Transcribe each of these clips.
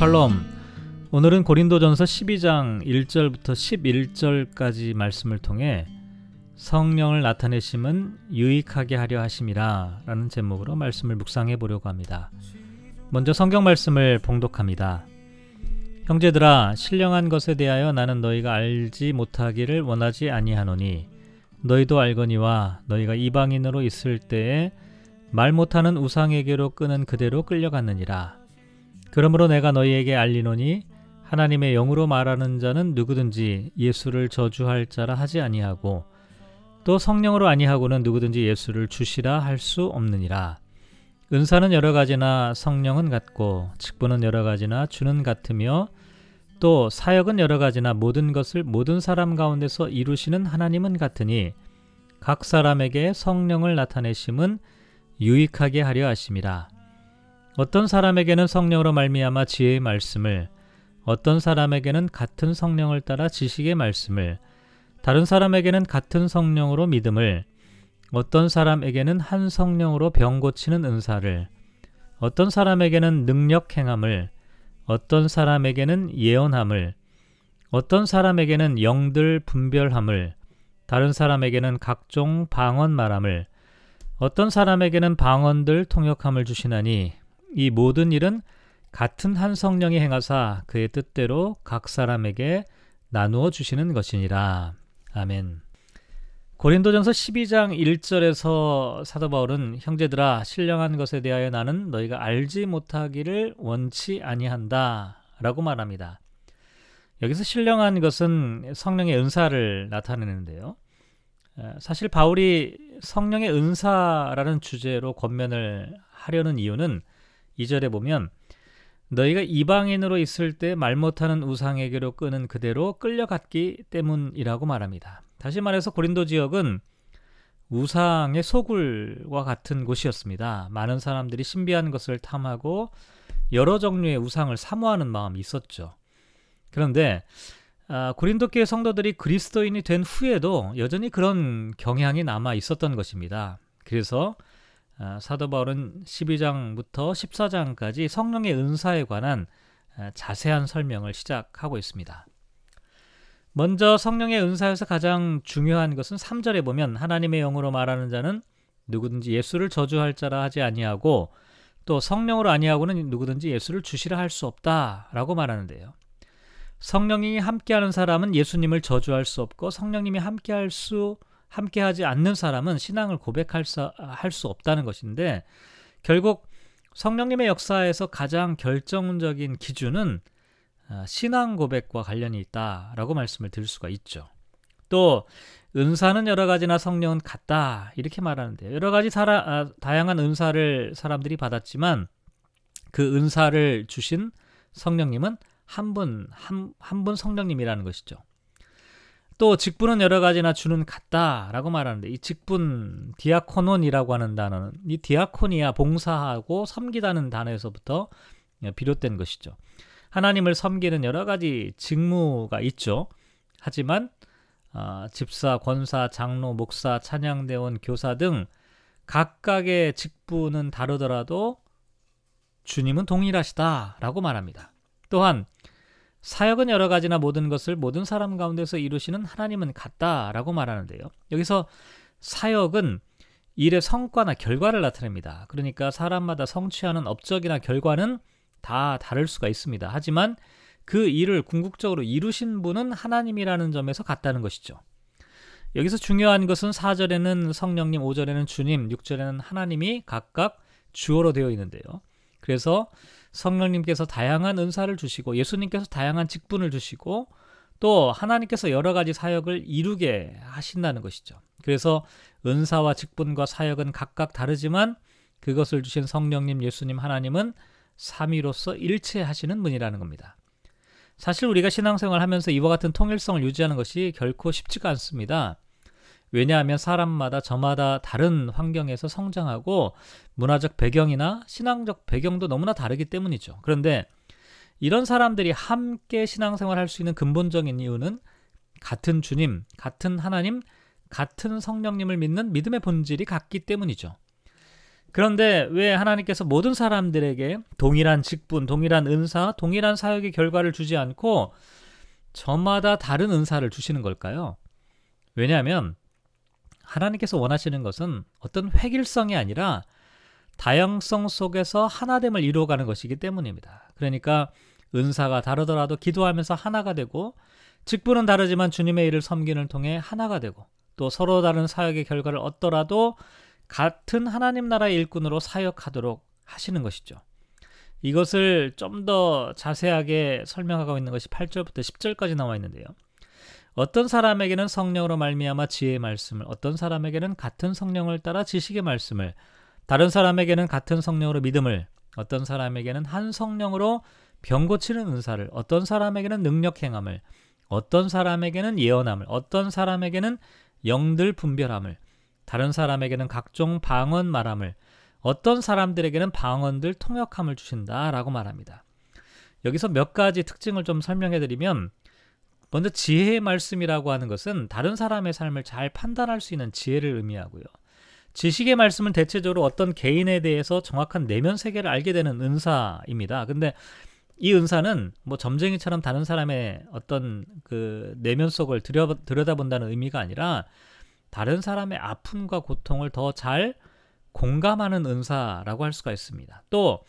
샬롬. 오늘은 고린도전서 12장 1절부터 11절까지 말씀을 통해 성령을 나타내심은 유익하게 하려 하심이라 라는 제목으로 말씀을 묵상해 보려고 합니다. 먼저 성경 말씀을 봉독합니다. 형제들아 신령한 것에 대하여 나는 너희가 알지 못하기를 원하지 아니하노니 너희도 알거니와 너희가 이방인으로 있을 때에 말 못하는 우상에게로 끄는 그대로 끌려갔느니라. 그러므로 내가 너희에게 알리노니 하나님의 영으로 말하는 자는 누구든지 예수를 저주할 자라 하지 아니하고 또 성령으로 아니하고는 누구든지 예수를 주시라 할 수 없느니라. 은사는 여러 가지나 성령은 같고 직분은 여러 가지나 주는 같으며 또 사역은 여러 가지나 모든 것을 모든 사람 가운데서 이루시는 하나님은 같으니 각 사람에게 성령을 나타내심은 유익하게 하려 하심이라. 어떤 사람에게는 성령으로 말미암아 지혜의 말씀을 어떤 사람에게는 같은 성령을 따라 지식의 말씀을 다른 사람에게는 같은 성령으로 믿음을 어떤 사람에게는 한 성령으로 병 고치는 은사를 어떤 사람에게는 능력 행함을 어떤 사람에게는 예언함을 어떤 사람에게는 영들 분별함을 다른 사람에게는 각종 방언 말함을 어떤 사람에게는 방언들 통역함을 주시나니 이 모든 일은 같은 한 성령이 행하사 그의 뜻대로 각 사람에게 나누어 주시는 것이니라. 아멘. 고린도전서 12장 1절에서 사도 바울은 형제들아 신령한 것에 대하여 나는 너희가 알지 못하기를 원치 아니한다라고 말합니다. 여기서 신령한 것은 성령의 은사를 나타내는데요. 사실 바울이 성령의 은사라는 주제로 권면을 하려는 이유는 2절에 보면 너희가 이방인으로 있을 때 말 못하는 우상에게로 끄는 그대로 끌려갔기 때문이라고 말합니다. 다시 말해서 고린도 지역은 우상의 소굴과 같은 곳이었습니다. 많은 사람들이 신비한 것을 탐하고 여러 종류의 우상을 사모하는 마음이 있었죠. 그런데 아, 고린도 교회 성도들이 그리스도인이 된 후에도 여전히 그런 경향이 남아 있었던 것입니다. 그래서 아, 사도 바울은 12장부터 14장까지 성령의 은사에 관한 아, 자세한 설명을 시작하고 있습니다. 먼저 성령의 은사에서 가장 중요한 것은 3절에 보면 하나님의 영으로 말하는 자는 누구든지 예수를 저주할 자라 하지 아니하고 또 성령으로 아니하고는 누구든지 예수를 주시라 할 수 없다라고 말하는데요. 성령이 함께하는 사람은 예수님을 저주할 수 없고 성령님이 함께할 수 함께하지 않는 사람은 신앙을 고백할 수, 할수 없다는 것인데 결국 성령님의 역사에서 가장 결정적인 기준은 아, 신앙 고백과 관련이 있다라고 말씀을 드릴 수가 있죠. 또 은사는 여러 가지나 성령은 같다 이렇게 말하는데 여러 가지 사라, 아, 다양한 은사를 사람들이 받았지만 그 은사를 주신 성령님은 한 분, 한, 한 분 성령님이라는 것이죠. 또 직분은 여러 가지나 주는 같다라고 말하는데 이 직분 디아코논이라고 하는 단어는 이 디아코니아 봉사하고 섬기다는 단어에서부터 비롯된 것이죠. 하나님을 섬기는 여러 가지 직무가 있죠. 하지만 어, 집사, 권사, 장로, 목사, 찬양대원, 교사 등 각각의 직분은 다르더라도 주님은 동일하시다라고 말합니다. 또한 사역은 여러 가지나 모든 것을 모든 사람 가운데서 이루시는 하나님은 같다라고 말하는데요. 여기서 사역은 일의 성과나 결과를 나타냅니다. 그러니까 사람마다 성취하는 업적이나 결과는 다 다를 수가 있습니다. 하지만 그 일을 궁극적으로 이루신 분은 하나님이라는 점에서 같다는 것이죠. 여기서 중요한 것은 4절에는 성령님, 5절에는 주님, 6절에는 하나님이 각각 주어로 되어 있는데요. 그래서 성령님께서 다양한 은사를 주시고 예수님께서 다양한 직분을 주시고 또 하나님께서 여러 가지 사역을 이루게 하신다는 것이죠. 그래서 은사와 직분과 사역은 각각 다르지만 그것을 주신 성령님, 예수님, 하나님은 삼위로서 일체하시는 분이라는 겁니다. 사실 우리가 신앙생활 하면서 이와 같은 통일성을 유지하는 것이 결코 쉽지가 않습니다. 왜냐하면 사람마다 저마다 다른 환경에서 성장하고 문화적 배경이나 신앙적 배경도 너무나 다르기 때문이죠. 그런데 이런 사람들이 함께 신앙생활 할 수 있는 근본적인 이유는 같은 주님, 같은 하나님, 같은 성령님을 믿는 믿음의 본질이 같기 때문이죠. 그런데 왜 하나님께서 모든 사람들에게 동일한 직분, 동일한 은사, 동일한 사역의 결과를 주지 않고 저마다 다른 은사를 주시는 걸까요? 왜냐하면 하나님께서 원하시는 것은 어떤 획일성이 아니라 다양성 속에서 하나됨을 이루어가는 것이기 때문입니다. 그러니까 은사가 다르더라도 기도하면서 하나가 되고 직분은 다르지만 주님의 일을 섬기는 통해 하나가 되고 또 서로 다른 사역의 결과를 얻더라도 같은 하나님 나라의 일꾼으로 사역하도록 하시는 것이죠. 이것을 좀 더 자세하게 설명하고 있는 것이 8절부터 10절까지 나와 있는데요. 어떤 사람에게는 성령으로 말미암아 지혜의 말씀을, 어떤 사람에게는 같은 성령을 따라 지식의 말씀을, 다른 사람에게는 같은 성령으로 믿음을, 어떤 사람에게는 한 성령으로 병 고치는 은사를, 어떤 사람에게는 능력 행함을, 어떤 사람에게는 예언함을, 어떤 사람에게는 영들 분별함을, 다른 사람에게는 각종 방언 말함을, 어떤 사람들에게는 방언들 통역함을 주신다라고 말합니다. 여기서 몇 가지 특징을 좀 설명해 드리면 먼저 지혜의 말씀이라고 하는 것은 다른 사람의 삶을 잘 판단할 수 있는 지혜를 의미하고요. 지식의 말씀은 대체적으로 어떤 개인에 대해서 정확한 내면 세계를 알게 되는 은사입니다. 근데 이 은사는 뭐 점쟁이처럼 다른 사람의 어떤 그 내면 속을 들여, 들여다본다는 의미가 아니라 다른 사람의 아픔과 고통을 더 잘 공감하는 은사라고 할 수가 있습니다. 또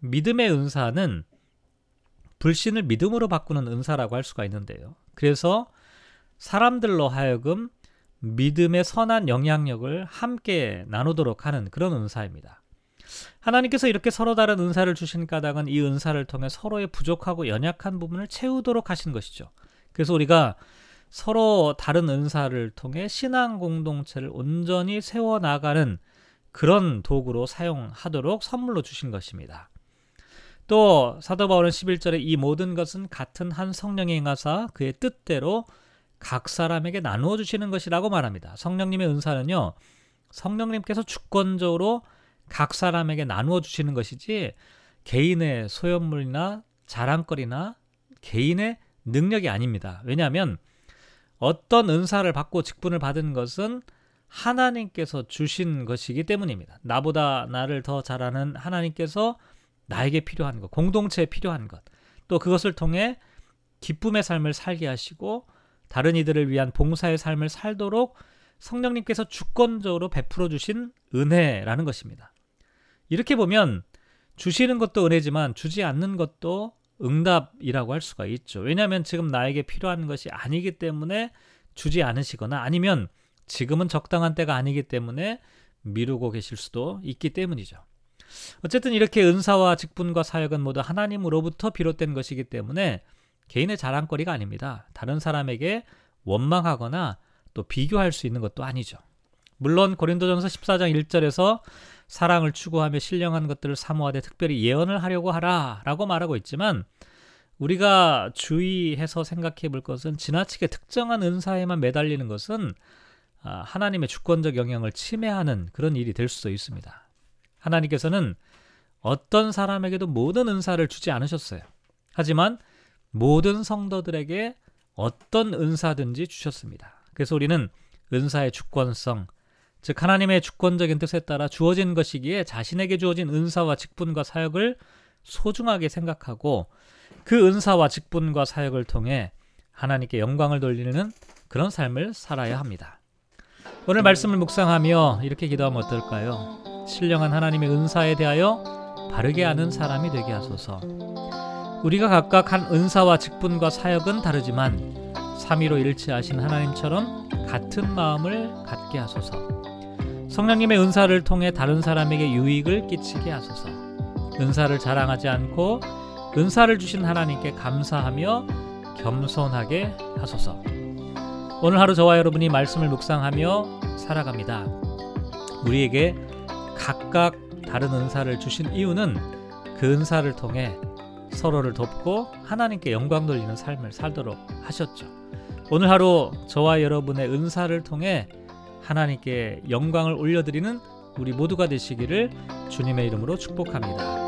믿음의 은사는 불신을 믿음으로 바꾸는 은사라고 할 수가 있는데요. 그래서 사람들로 하여금 믿음의 선한 영향력을 함께 나누도록 하는 그런 은사입니다. 하나님께서 이렇게 서로 다른 은사를 주신 까닭은 이 은사를 통해 서로의 부족하고 연약한 부분을 채우도록 하신 것이죠. 그래서 우리가 서로 다른 은사를 통해 신앙 공동체를 온전히 세워나가는 그런 도구로 사용하도록 선물로 주신 것입니다. 또 사도 바울은 11절에 이 모든 것은 같은 한 성령의 행하사 그의 뜻대로 각 사람에게 나누어 주시는 것이라고 말합니다. 성령님의 은사는요. 성령님께서 주권적으로 각 사람에게 나누어 주시는 것이지 개인의 소연물이나 자랑거리나 개인의 능력이 아닙니다. 왜냐하면 어떤 은사를 받고 직분을 받은 것은 하나님께서 주신 것이기 때문입니다. 나보다 나를 더 잘하는 하나님께서 나에게 필요한 것, 공동체에 필요한 것, 또 그것을 통해 기쁨의 삶을 살게 하시고 다른 이들을 위한 봉사의 삶을 살도록 성령님께서 주권적으로 베풀어 주신 은혜라는 것입니다. 이렇게 보면 주시는 것도 은혜지만 주지 않는 것도 응답이라고 할 수가 있죠. 왜냐하면 지금 나에게 필요한 것이 아니기 때문에 주지 않으시거나 아니면 지금은 적당한 때가 아니기 때문에 미루고 계실 수도 있기 때문이죠. 어쨌든 이렇게 은사와 직분과 사역은 모두 하나님으로부터 비롯된 것이기 때문에 개인의 자랑거리가 아닙니다. 다른 사람에게 원망하거나 또 비교할 수 있는 것도 아니죠. 물론 고린도전서 14장 1절에서 사랑을 추구하며 신령한 것들을 사모하되 특별히 예언을 하려고 하라라고 말하고 있지만 우리가 주의해서 생각해 볼 것은 지나치게 특정한 은사에만 매달리는 것은 아, 하나님의 주권적 영향을 침해하는 그런 일이 될 수도 있습니다. 하나님께서는 어떤 사람에게도 모든 은사를 주지 않으셨어요. 하지만 모든 성도들에게 어떤 은사든지 주셨습니다. 그래서 우리는 은사의 주권성, 즉 하나님의 주권적인 뜻에 따라 주어진 것이기에 자신에게 주어진 은사와 직분과 사역을 소중하게 생각하고 그 은사와 직분과 사역을 통해 하나님께 영광을 돌리는 그런 삶을 살아야 합니다. 오늘 말씀을 묵상하며 이렇게 기도하면 어떨까요? 신령한 하나님의 은사에 대하여 바르게 아는 사람이 되게 하소서. 우리가 각각 한 은사와 직분과 사역은 다르지만 삼위로 일치하신 하나님처럼 같은 마음을 갖게 하소서. 성령님의 은사를 통해 다른 사람에게 유익을 끼치게 하소서. 은사를 자랑하지 않고 은사를 주신 하나님께 감사하며 겸손하게 하소서. 오늘 하루 저와 여러분이 말씀을 묵상하며 살아갑니다. 우리에게 각각 다른 은사를 주신 이유는 그 은사를 통해 서로를 돕고 하나님께 영광 돌리는 삶을 살도록 하셨죠. 오늘 하루 저와 여러분의 은사를 통해 하나님께 영광을 올려드리는 우리 모두가 되시기를 주님의 이름으로 축복합니다.